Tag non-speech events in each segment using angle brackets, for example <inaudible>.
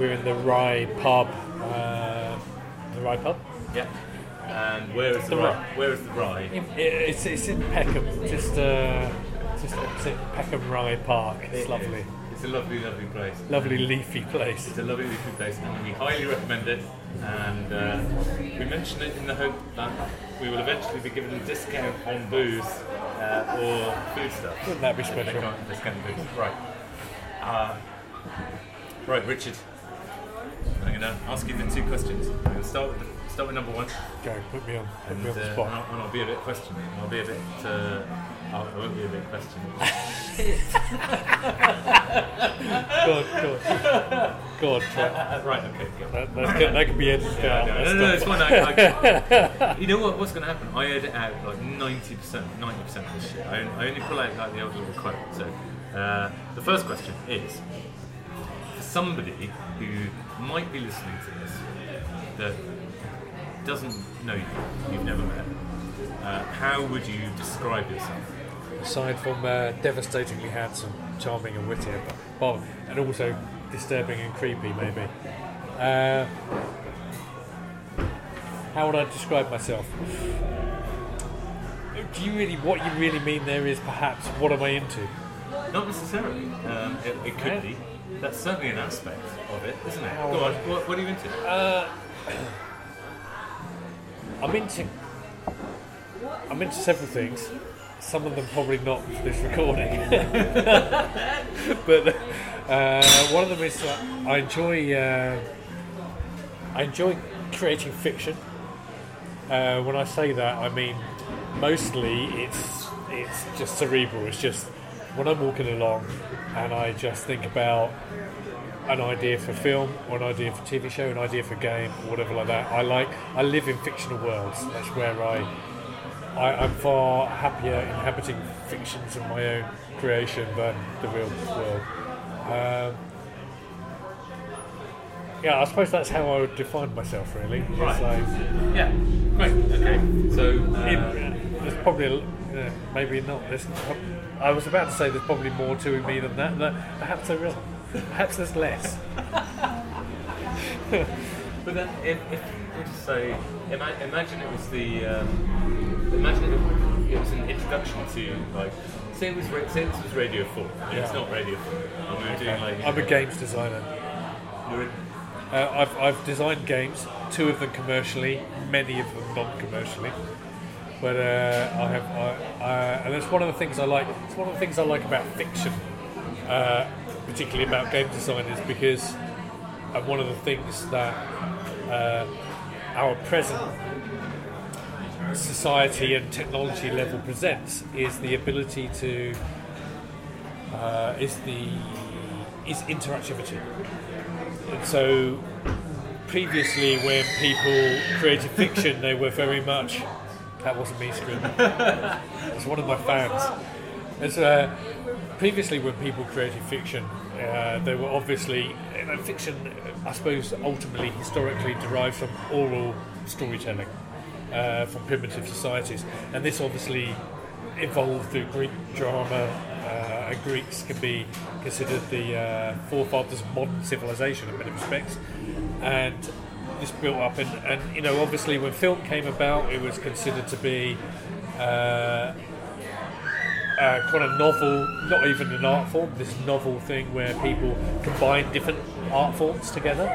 Where are we? We're in the Rye pub. Uh, the Rye pub. Yeah. And where is the, The rye? Rye. Where is the rye? It, it's, it's in Peckham, just uh, just opposite Peckham Rye Park. It's lovely, It's a lovely, lovely place. lovely leafy place. It's a lovely leafy place, and we highly recommend it. And uh, we mention it in the hope that we will eventually be given a discount on booze uh, or food stuff. Wouldn't that be special? discount booze. Right. Uh, right, Richard. Going to ask you the two questions. I'm going to start with, the, start with number one. Go, put me on, put And, me uh, on the and, spot. I'll, and I'll be a bit questioning. I'll be a bit. Uh, I'll, I won't be a bit questioning. <laughs> Go on, go on. Go on, try. Uh, <laughs> right. Okay. Go. That, good. that could be edited out. No, That's no, no, it's fine. I, I, you know what? What's going to happen? I edit out like ninety percent, ninety percent of this shit. I, I only pull out like the old little quote. So, uh, the first question is somebody who might be listening to this that doesn't know you, you've never met. Uh, how would you describe yourself? Aside from uh, devastatingly handsome, charming, and witty, but, and also disturbing and creepy, maybe. Uh, how would I describe myself? Do you really, what you really mean there is perhaps what am I into? Not necessarily. Um, it, it could Yeah. be. That's certainly an aspect of it, isn't it? How Go on. What, what are you into? Uh, <clears throat> I'm into. I'm into several things. Some of them probably not for this recording, <laughs> but uh, one of them is uh, I enjoy. Uh, I enjoy creating fiction. Uh, when I say that, I mean mostly it's it's just cerebral. It's just when I'm walking along and I just think about an idea for film or an idea for TV show, an idea for game, or whatever like that. I like. I live in fictional worlds. That's where I. I I'm far happier inhabiting fictions of my own creation than the real world. Um, yeah, I suppose that's how I would define myself. Really, It's Right. like- Yeah. Great. Okay. So. Uh, in- there's probably a, uh, maybe not. There's, I was about to say there's probably more to me than that. that perhaps there isn't. Perhaps there's less. <laughs> But then, if, if we just say, ima- imagine it was the, um, imagine it, it was an introduction to like, say it was ra- say this was Radio Four. and It's not Radio Four. And we were doing like, I'm a games designer. Uh, I've, I've designed games, two of them commercially, many of them non-commercially. But uh, I have, I, uh, and that's one of the things I like. It's one of the things I like about fiction, uh, particularly about game design, is because uh, one of the things that uh, our present society and technology level presents is the ability to uh, is the is interactivity. And so previously when people created fiction they were very much that wasn't me screaming. <laughs> it's one of my fans. It's, uh, previously when people created fiction uh, they were obviously you know, fiction I suppose ultimately historically derived from oral storytelling uh, from primitive societies and this obviously evolved through Greek drama uh, and Greeks can be considered the uh, forefathers of modern civilization in many respects and this built up and, and you know obviously when film came about it was considered to be uh, uh, kind of novel, not even an art form, this novel thing where people combine different art forms together.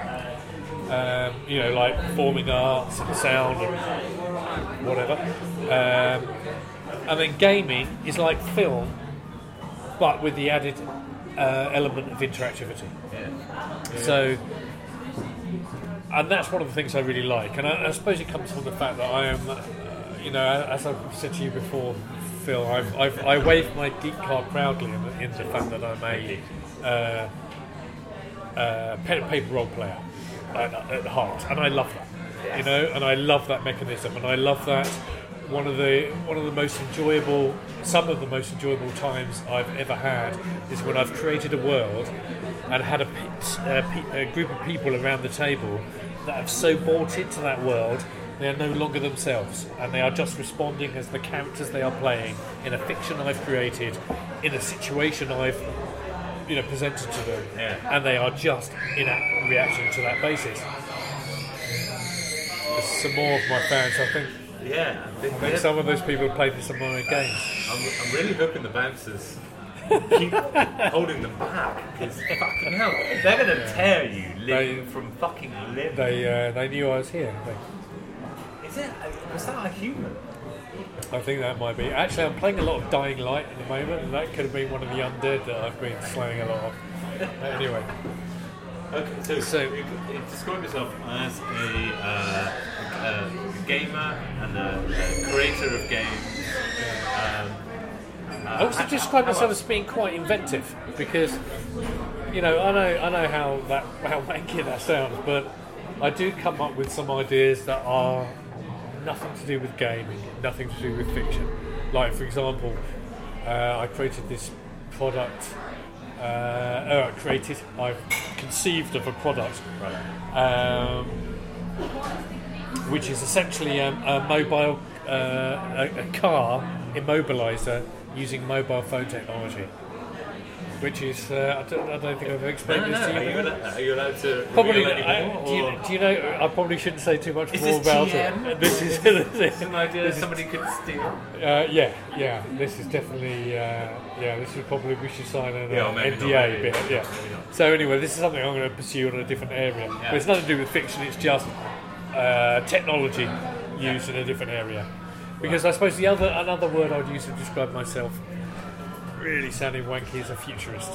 Um, you know, like performing arts and sound and whatever. Um, and then gaming is like film, but with the added uh, element of interactivity. Yeah. So, and that's one of the things I really like. And I, I suppose it comes from the fact that I am, uh, you know, as I've said to you before, Phil, I've, I've, I wave my geek card proudly in the, in the fact that I'm a uh, uh, pen and paper role player at, at heart, and I love that. You know, and I love that mechanism, and I love that. One of the one of the most enjoyable, some of the most enjoyable times I've ever had is when I've created a world and had a, a, pe- a group of people around the table that have so bought into that world they are no longer themselves and they are just responding as the characters they are playing in a fiction I've created, in a situation I've you know presented to them, Yeah. and they are just in a reaction to that basis. There's some more of my fans. I think, Yeah, I think, I think some of those people have played some of my games. I'm, I'm really hoping the bouncers keep holding them back because fucking hell, they're gonna tear you limb They- from fucking limb. They uh, they knew I was here. I think. Is it? Was that a human? I think that might be. Actually, I'm playing a lot of Dying Light at the moment, and that could have been one of the undead that I've been slaying a lot of. But anyway, Okay, so, So- you, you describe yourself as a, uh, a gamer and a, a creator of games. Um, I also describe myself as being quite inventive because, you know, I know I know how that how wanky that sounds, but I do come up with some ideas that are nothing to do with gaming, nothing to do with fiction. Like, for example, uh, I created this product. Uh, oh, created. I've conceived of a product um, which is essentially a, a mobile uh, a, a car immobilizer using mobile phone technology. Which is uh, I, don't, I don't think I've explained no, no. this to Are you. you, allowed, are you allowed to Probably. I, more, do, you, do you know? I probably shouldn't say too much Is more this about TM? it. <laughs> This is, Is <laughs> an idea somebody could steal? Uh, yeah, yeah. This is definitely, uh, yeah. This is probably we should sign an Yeah, uh, NDA bit. Yeah. So anyway, this is something I'm going to pursue in a different area. Yeah. But it's nothing to do with fiction. It's just uh, technology used in a different area. Because I suppose the other another word I'd use to describe myself, really sounding wanky, is a futurist.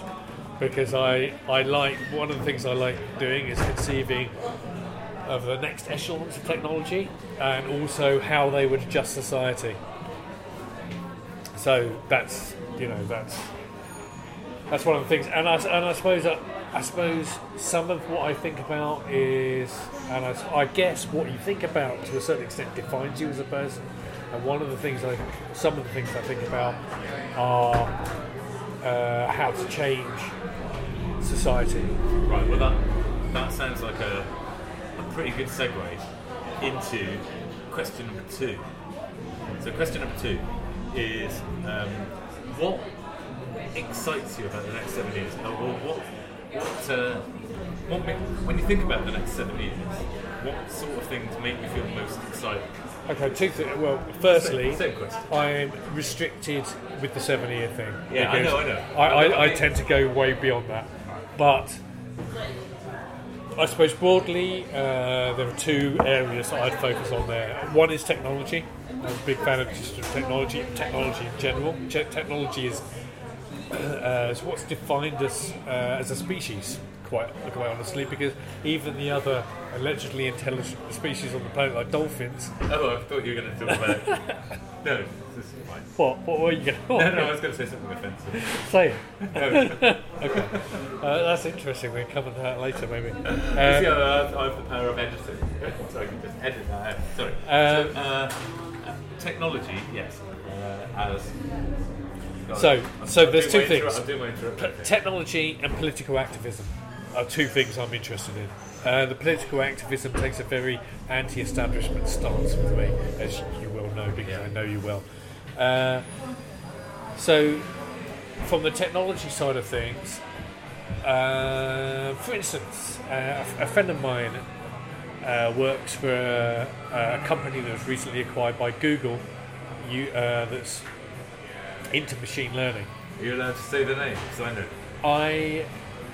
Because I I like one of the things I like doing is conceiving of the next echelons of technology and also how they would adjust society. So that's you know that's that's one of the things, and I, and I suppose that, I suppose some of what I think about is, and I, I guess what you think about to a certain extent defines you as a person. And one of the things I, some of the things I think about are uh, how to change society. Right. Well, that that sounds like a a pretty good segue into question number two. So, question number two is um, what excites you about the next seven years? Or what what uh, what make, when you think about the next seven years? What sort of things make you feel most excited? Okay, two things. Well, firstly, Same. I'm restricted with the seven year thing. Yeah, I know, I know. I, I, I tend to go way beyond that. But I suppose broadly, uh, there are two areas that I'd focus on there. One is technology. I'm a big fan of just technology, technology in general. Technology is, <clears throat> uh, is what's defined us uh, as a species, quite, quite honestly, because even the other allegedly intelligent species on the planet, like dolphins, Oh, I thought you were going to talk about. <laughs> no, this is fine. what, what were you going to No, no, I was going to say something offensive. Say it. <laughs> okay. Uh, that's interesting. We'll come to that later, maybe. You see, Um, uh, I have the power of editing. <laughs> so I can just edit that out. Sorry. Um, so, uh, technology, yes. Uh, as. So- so there's two things. I'm doing my intro. p- technology and political activism are two things I'm interested in. Uh, the political activism takes a very anti-establishment stance with me, as you will know because Yeah. I know you well. Uh, so, from the technology side of things, uh, for instance, uh, a friend of mine uh, works for a, a company that was recently acquired by Google. You, uh, that's into machine learning. Are you allowed to say the name? Because I know. I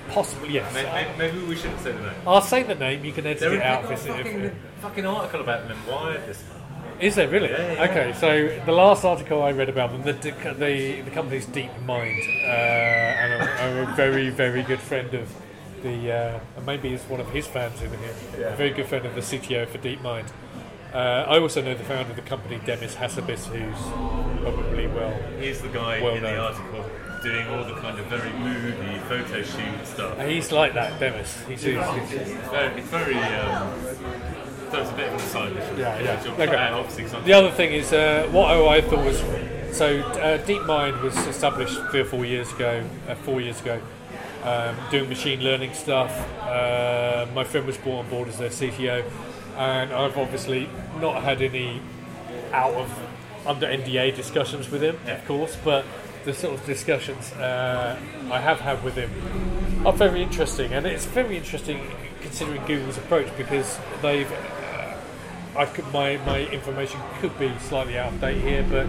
possibly yes. Maybe, maybe we shouldn't say the name. I'll say the name. You can edit There it out. was If a fucking, fucking article about them Wired this month. is there really? Yeah, yeah. Okay, so the last article I read about them, the the, the company's DeepMind, uh, and I'm, a very very good friend of the, uh, and maybe it's one of his fans over here. Yeah. A very good friend of the CTO for DeepMind. Uh, I also know the founder of the company, Demis Hassabis, who's probably well. He's the guy Well in the article doing all the kind of very moody photo shoot stuff. He's like that, Demis. He's, he's, It's very, it's very um, throws a bit of an aside. Yeah, yeah. Okay. cut out, obviously, 'cause I'm- The other thing is uh, what I thought was so uh, DeepMind was established three or four years ago, uh, four years ago, um, doing machine learning stuff. Uh, my friend was brought on board as their CTO, and I've obviously not had any out of under NDA discussions with him, Yeah. of course, but the sort of discussions uh, I have had with him are very interesting, and it's very interesting considering Google's approach because they've. Uh, I could, my my information could be slightly out of date here, but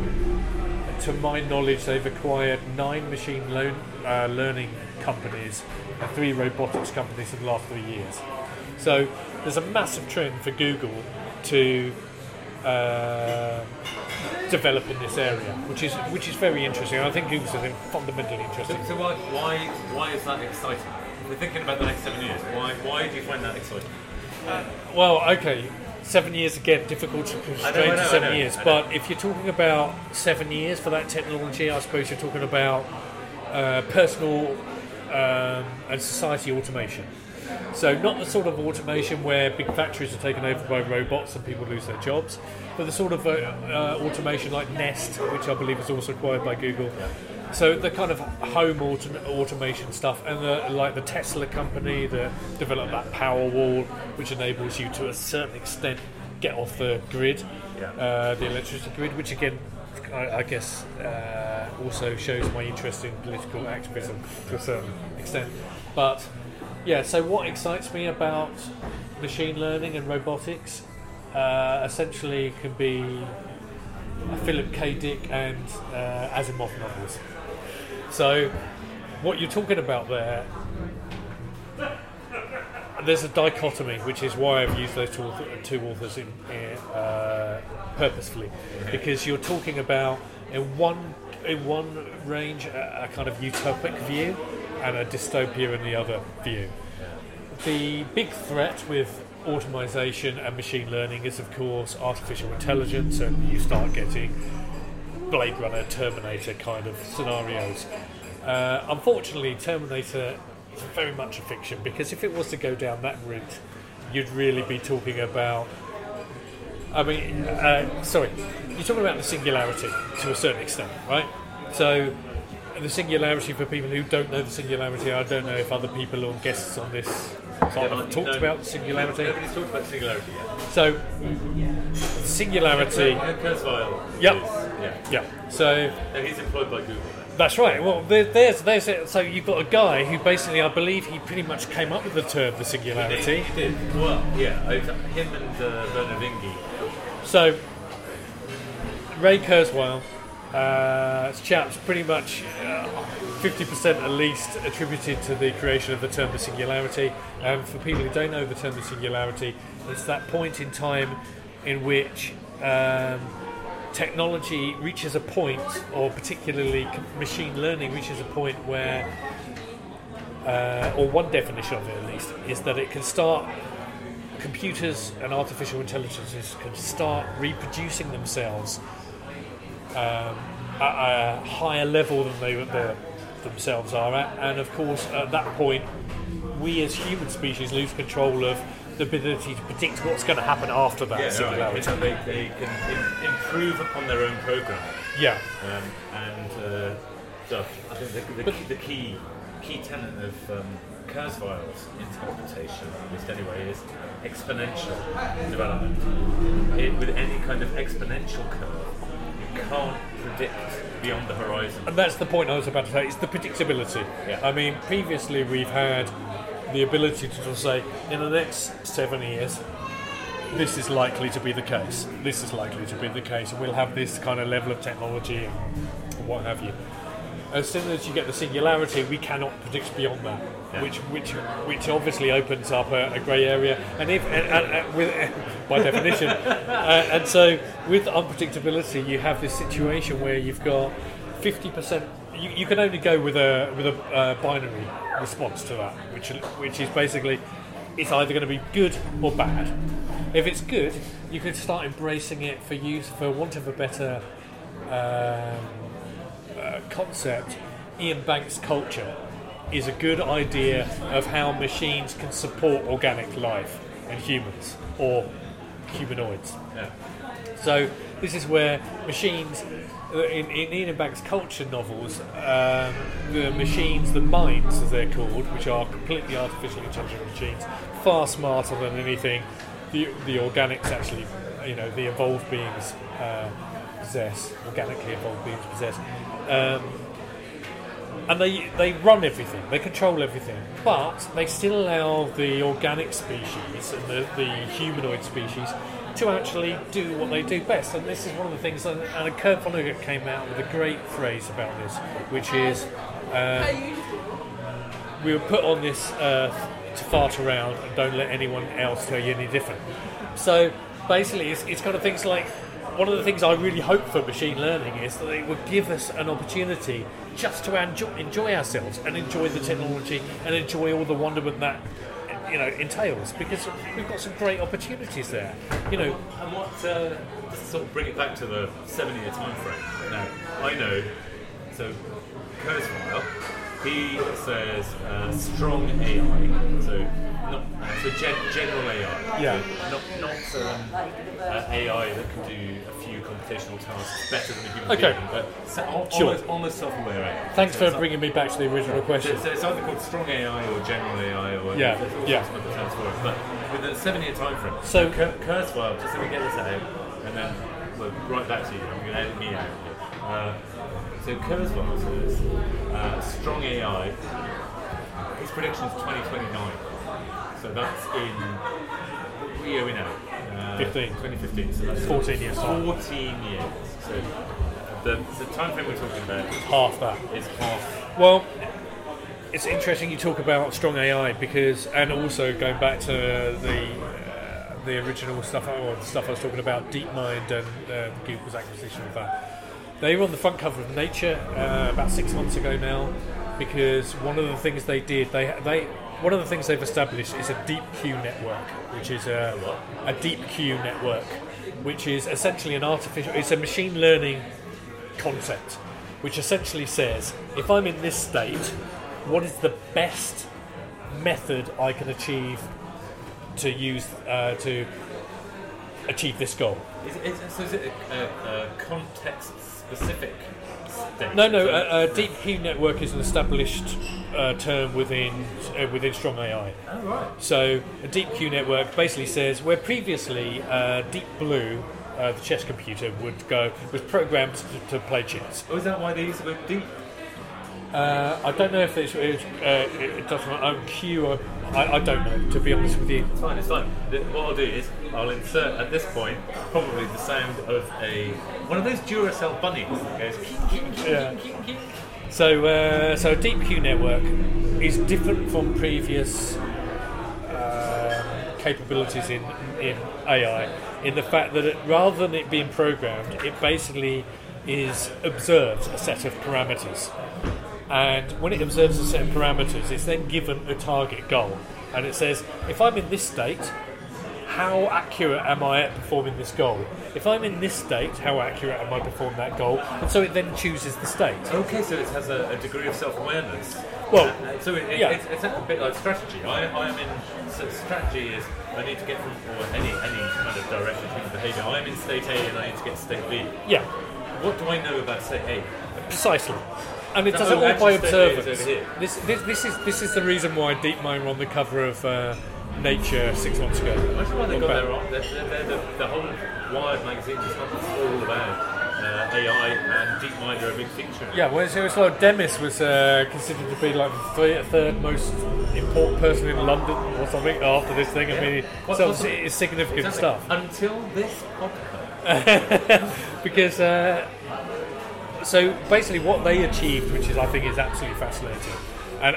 to my knowledge, they've acquired nine machine learn, uh, learning companies and three robotics companies in the last three years. So there's a massive trend for Google to uh, develop in this area, which is which is very interesting. I think Google's something fundamentally interesting. So, so why, why why is that exciting? We're thinking about the next seven years. Why why do you find that exciting? Well, okay, seven years again, difficult to constrain to seven years. But if you're talking about seven years for that technology, I suppose you're talking about uh, personal um, and society automation. So not the sort of automation where big factories are taken over by robots and people lose their jobs, but the sort of uh, uh, automation like Nest, which I believe is also acquired by Google. So the kind of home auto- automation stuff, and the, like the Tesla company that developed that power wall, which enables you to a certain extent get off the grid, Yeah. uh, the electricity grid, which again, I, I guess, uh, also shows my interest in political activism to a certain extent. But yeah, so what excites me about machine learning and robotics uh, essentially can be Philip K. Dick and uh, Asimov novels. So, what you're talking about there, there's a dichotomy, which is why I've used those two, author, two authors in, uh, purposefully, because you're talking about in one in one range a, a kind of utopic view and a dystopia in the other view. The big threat with automation and machine learning is, of course, artificial intelligence, and you start getting Blade Runner, Terminator kind of scenarios. Uh, unfortunately, Terminator is very much a fiction because if it was to go down that route, you'd really be talking about. I mean, uh, sorry, you're talking about the singularity to a certain extent, right? So, the singularity for people who don't know the singularity, I don't know if other people or guests on this of no, talked no. about singularity. Nobody's talked about singularity yet. So, singularity. Kurzweil. Yep. Yeah. Yeah. So No, he's employed by Google. That's right. Well, there, there's there's it. So you've got a guy who basically, I believe, he pretty much came up with the term the singularity. He did. Well, yeah. Him and uh, Vernor Vinge. So Ray Kurzweil, uh, this chap's pretty much uh, fifty percent at least attributed to the creation of the term the singularity. And for people who don't know the term the singularity, it's that point in time in which. Um, technology reaches a point, or particularly machine learning reaches a point where, uh, or one definition of it at least, is that it can start, computers and artificial intelligences can start reproducing themselves um, at a higher level than they they themselves are at, and of course at that point, we as human species lose control of the ability to predict what's going to happen after that Yeah, no, singularity. it's they, they can improve upon their own program. Yeah. Um, and uh, so I think the, the, key, the key key tenet of um, Kurzweil's interpretation, at least anyway, is exponential development. It, with any kind of exponential curve, can't predict beyond the horizon. And that's the point I was about to say. It's the predictability. Yeah. I mean, previously we've had the ability to of say, in the next seven years, this is likely to be the case. This is likely to be the case, we'll have this kind of level of technology and what have you. As soon as you get the singularity, we cannot predict beyond that, Yeah. which which which obviously opens up a, a grey area, and if and, and, and with <laughs> by definition, uh, and so with unpredictability, you have this situation where you've got fifty percent. You, you can only go with a with a uh, binary response to that, which which is basically it's either going to be good or bad. If it's good, you can start embracing it for use, for want of a better um, uh, concept. Iain Banks' culture is a good idea of how machines can support organic life and humans or humanoids. Yeah. So this is where machines, uh, in, in Iain Banks' culture novels, um, the machines, the minds as they're called, which are completely artificially intelligent machines, far smarter than anything the, the organics actually, you know, the evolved beings uh, possess, organically evolved beings possess. Um, and they they run everything, they control everything, but they still allow the organic species and the, the humanoid species to actually do what they do best. And this is one of the things. And, and Kurt Vonnegut came out with a great phrase about this, which is. Um, we were put on this earth to fart around and don't let anyone else tell you any different. So basically, it's, it's kind of things like one of the things I really hope for machine learning is that it would give us an opportunity just to enjoy, enjoy ourselves and enjoy the technology and enjoy all the wonderment that you know entails because we've got some great opportunities there. You know, And what, uh, just to sort of bring it back to the seven year time frame. Now, I know, so Kurzweil, he says uh, strong AI, so not so gen- general AI. Yeah. Not not um, uh, AI that can do computational tasks better than a human okay. being, but sure. almost, almost self-aware AI. Thanks so for bringing me back to the original question. So, so it's either called strong AI or general AI or yeah, there's all sorts of terms for. But with a seven-year time frame, so, so cur- Kurzweil, just so we get this out, and then we'll right back to you. I'm going to edit me out. Uh, so Kurzweil says uh, strong AI. His prediction is 2029. So that's in a year we now. 2015. 2015. So that's 14 years. 14 years. So the, the time frame we're talking about half that. It's half. Well, it's interesting you talk about strong AI because, and also going back to the uh, the original stuff, or the stuff I was talking about, DeepMind and uh, Google's acquisition of that. They were on the front cover of Nature uh, about six months ago now because one of the things they did, they they one of the things they've established is a deep Q network, which is a, a deep Q network, which is essentially an artificial, it's a machine learning concept, which essentially says if I'm in this state, what is the best method I can achieve to use uh, to achieve this goal? Is, is, so is it a, a, a context specific state? No, no. A, a deep Q network is an established uh, term within uh, within strong AI. Oh, right. So a deep Q network basically says where previously uh, Deep Blue, uh, the chess computer, would go was programmed to, to play chess. Oh, is that why they use the deep? Uh, I don't know if it's, it's, uh, it it does my own Q. I, I don't know to be honest with you. It's fine, it's fine. What I'll do is I'll insert at this point probably the sound of a one of those Duracell bunnies that goes. Yeah. So, uh, so deep Q network is different from previous um capabilities in in AI in the fact that it, rather than it being programmed, it basically is observes a set of parameters, and when it observes a set of parameters, it's then given a target goal, and it says if I'm in this state, how accurate am I at performing this goal? If I'm in this state, how accurate am I performing that goal? And so it then chooses the state. Okay, so it has a, a degree of self-awareness. Well, Uh, so it, it, yeah. it's, it's a bit like strategy. I, I am in so strategy is I need to get from or any any kind of direction human behaviour. I am in state A and I need to get to state B. Yeah, What do I know about state A? precisely. And it does it all by observance. This, this, this is this is the reason why DeepMind were on the cover of uh, Nature six months ago. I why they got their the, whole Wired magazine is all about uh, AI and DeepMind are a big feature. Yeah, well, so it's like Demis was uh, considered to be like the third, third most important person in London or something after this thing. I mean, so it's significant Exactly. stuff. Until this podcast. <laughs> because uh, so basically what they achieved, which is I think is absolutely fascinating, and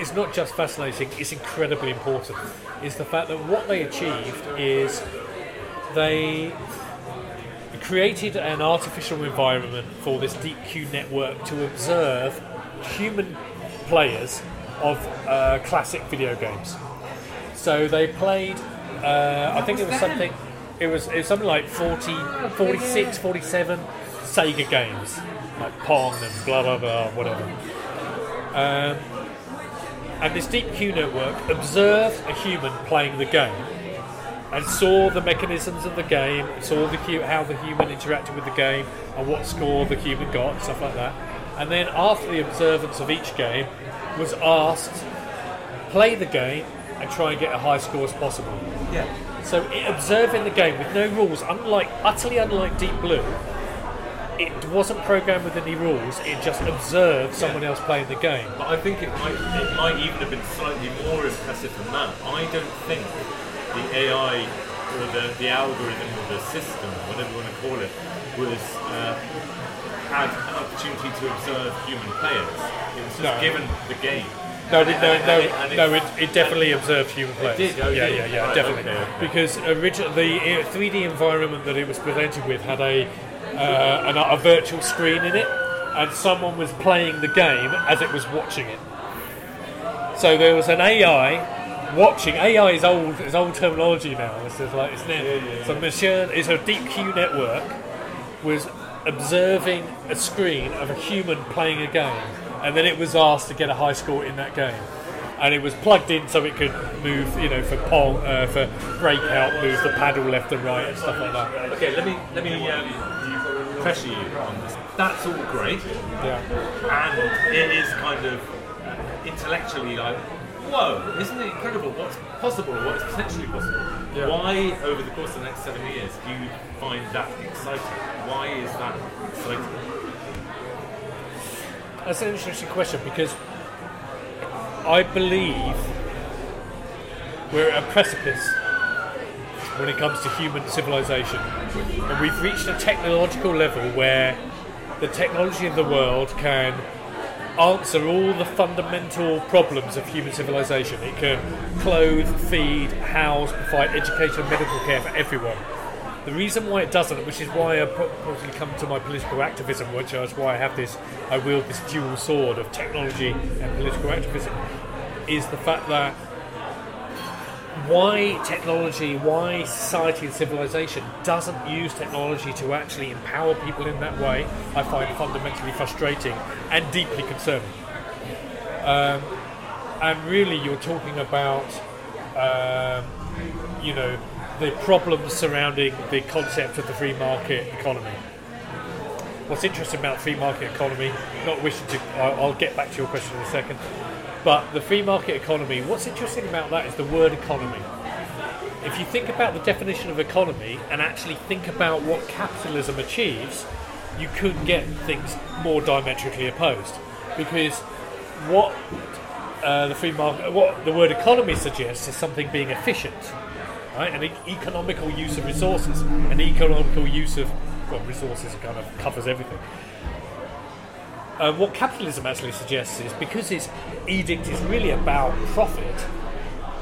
it's not just fascinating; it's incredibly important. Is the fact that what they achieved is they created an artificial environment for this deep Q network to observe human players of uh, classic video games. So they played, uh, I think it was something, it was, it was something like 40, 46, 47 Sega games, like Pong and blah blah blah, whatever. Um, and this deep Q network observed a human playing the game and saw the mechanisms of the game, saw the how the human interacted with the game, and what score the human got, stuff like that. And then after the observance of each game, was asked play the game and try and get a high score as possible. Yeah. So it, observing the game with no rules, unlike utterly unlike Deep Blue, it wasn't programmed with any rules. It just observed someone else playing the game. But I think it might it might even have been slightly more impressive than that. I don't think the AI or the, the algorithm or the system, whatever you want to call it, was uh, had an opportunity to observe human players. It was just No. given the game. No, it, no, no, no. It, it definitely observed human players. did? Oh, yeah, did yeah, yeah, Right, definitely. okay, okay. Because originally, the uh, 3D environment that it was presented with had a uh, an, a virtual screen in it, and someone was playing the game as it was watching it. So there was an AI watching. AI is old. Is old terminology now. This is like it's now. So machine is a deep Q network was observing a screen of a human playing a game, and then it was asked to get a high score in that game. And it was plugged in so it could move, you know, for pong, uh, for breakout, move the paddle left and right and stuff like that. Okay, let me let me um, pressure you on this. That's all great, Yeah. and it is kind of intellectually like, whoa, isn't it incredible what's possible, or what is potentially possible? Yeah. Why, over the course of the next seven years, do you find that exciting? Why is that exciting? That's an interesting question because I believe we're at a precipice when it comes to human civilization. And we've reached a technological level where the technology of the world can answer all the fundamental problems of human civilization. It can clothe, feed, house, provide education and medical care for everyone. The reason why it doesn't, which is why I probably come to my political activism, which is why I have this, I wield this dual sword of technology and political activism, is the fact that why technology, why society and civilization doesn't use technology to actually empower people in that way, I find fundamentally frustrating and deeply concerning. Um, and really, you're talking about, um, you know, the problems surrounding the concept of the free market economy. What's interesting about free market economy, not wishing to, I'll, I'll get back to your question in a second, but the free market economy, what's interesting about that is the word economy. If you think about the definition of economy and actually think about what capitalism achieves, you could get things more diametrically opposed. Because what uh, the free market, what the word economy suggests is something being efficient, right? An e- economical use of resources, an economical use of well, resources kind of covers everything. Uh, what capitalism actually suggests is because its edict is really about profit,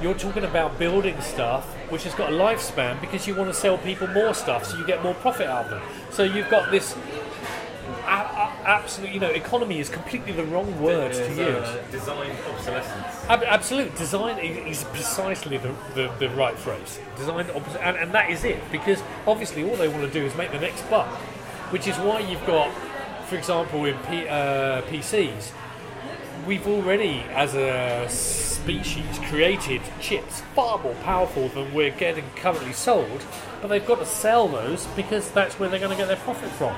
you're talking about building stuff which has got a lifespan because you want to sell people more stuff so you get more profit out of them. So you've got this a- a- absolute, you know, economy is completely the wrong word to use. uh, design obsolescence. Ab- absolute design is precisely the, the, the right phrase. Design opposite, and, and that is it. Because obviously, all they want to do is make the next buck, which is why you've got, for example, in P, uh, PCs, we've already, as a species, created chips far more powerful than we're getting currently sold. But they've got to sell those because that's where they're going to get their profit from.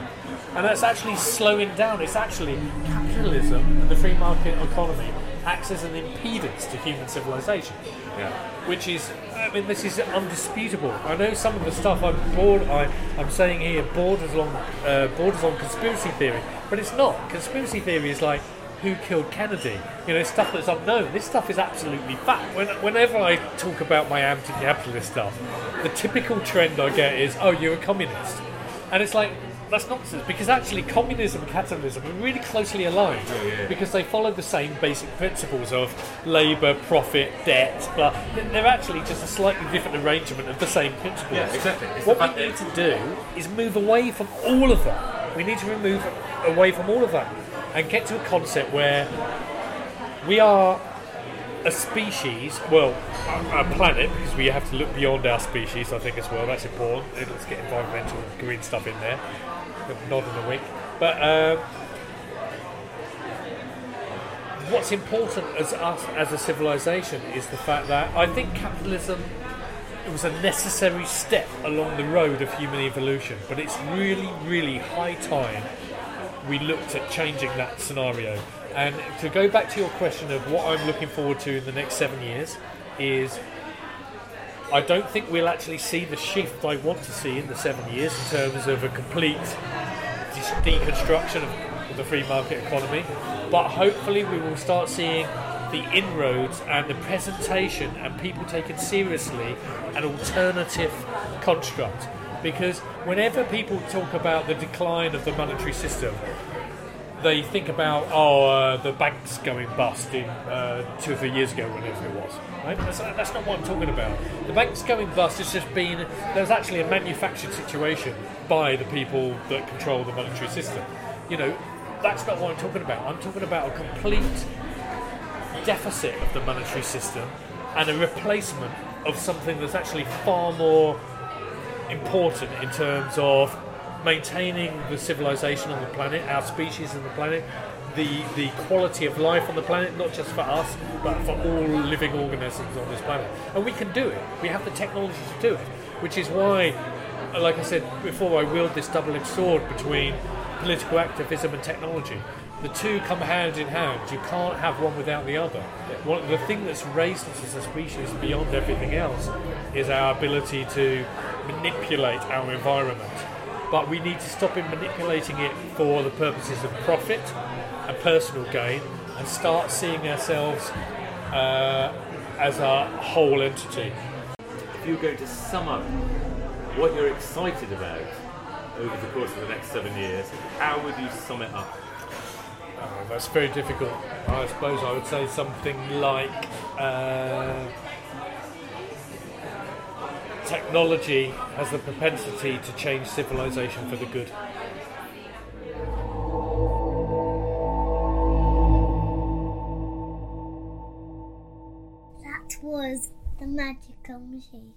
And that's actually slowing down. It's actually capitalism, and the free market economy, acts as an impedance to human civilization Yeah. which is, I mean, this is undisputable. I know some of the stuff I'm bored, I, I'm saying here borders on uh, borders on conspiracy theory, but it's not. Conspiracy theory is like who killed Kennedy. You know, stuff that's unknown. This stuff is absolutely fact. When, whenever I talk about my anti-capitalist stuff, the typical trend I get is, "Oh, you're a communist," and it's like. That's nonsense because actually communism and capitalism are really closely aligned yeah. because they follow the same basic principles of labour, profit, debt. But they're actually just a slightly different arrangement of the same principles. Yeah, exactly. It's What we need to do is move away from all of that. We need to remove away from all of that and get to a concept where we are a species, well, a planet, because we have to look beyond our species, I think, as well. That's important. Let's get environmental green stuff in there. Nod in a wink. But um, what's important as us as a civilization is the fact that I think capitalism it was a necessary step along the road of human evolution, but it's really, really high time we looked at changing that scenario. And to go back to your question of what I'm looking forward to in the next seven years is I don't think we'll actually see the shift I want to see in the seven years in terms of a complete de- deconstruction of the free market economy, but hopefully we will start seeing the inroads and the presentation and people taken seriously an alternative construct. Because whenever people talk about the decline of the monetary system, they think about oh uh, the banks going bust in uh, two or three years ago, whenever it was. Right? That's, that's not what I'm talking about. The banks going bust has just been there's actually a manufactured situation by the people that control the monetary system. You know, that's not what I'm talking about. I'm talking about a complete deficit of the monetary system and a replacement of something that's actually far more important in terms of maintaining the civilization on the planet, our species on the planet, the, the quality of life on the planet, not just for us, but for all living organisms on this planet. And we can do it. We have the technology to do it, which is why, like I said before, I wield this double edged sword between political activism and technology. The two come hand in hand. You can't have one without the other. One, the thing that's raised us as a species beyond everything else is our ability to manipulate our environment but we need to stop in manipulating it for the purposes of profit and personal gain and start seeing ourselves uh, as a whole entity. If you were going to sum up what you're excited about over the course of the next seven years, how would you sum it up? Uh, that's very difficult. I suppose I would say something like. Uh, technology has the propensity to change civilization for the good. That was the magical machine.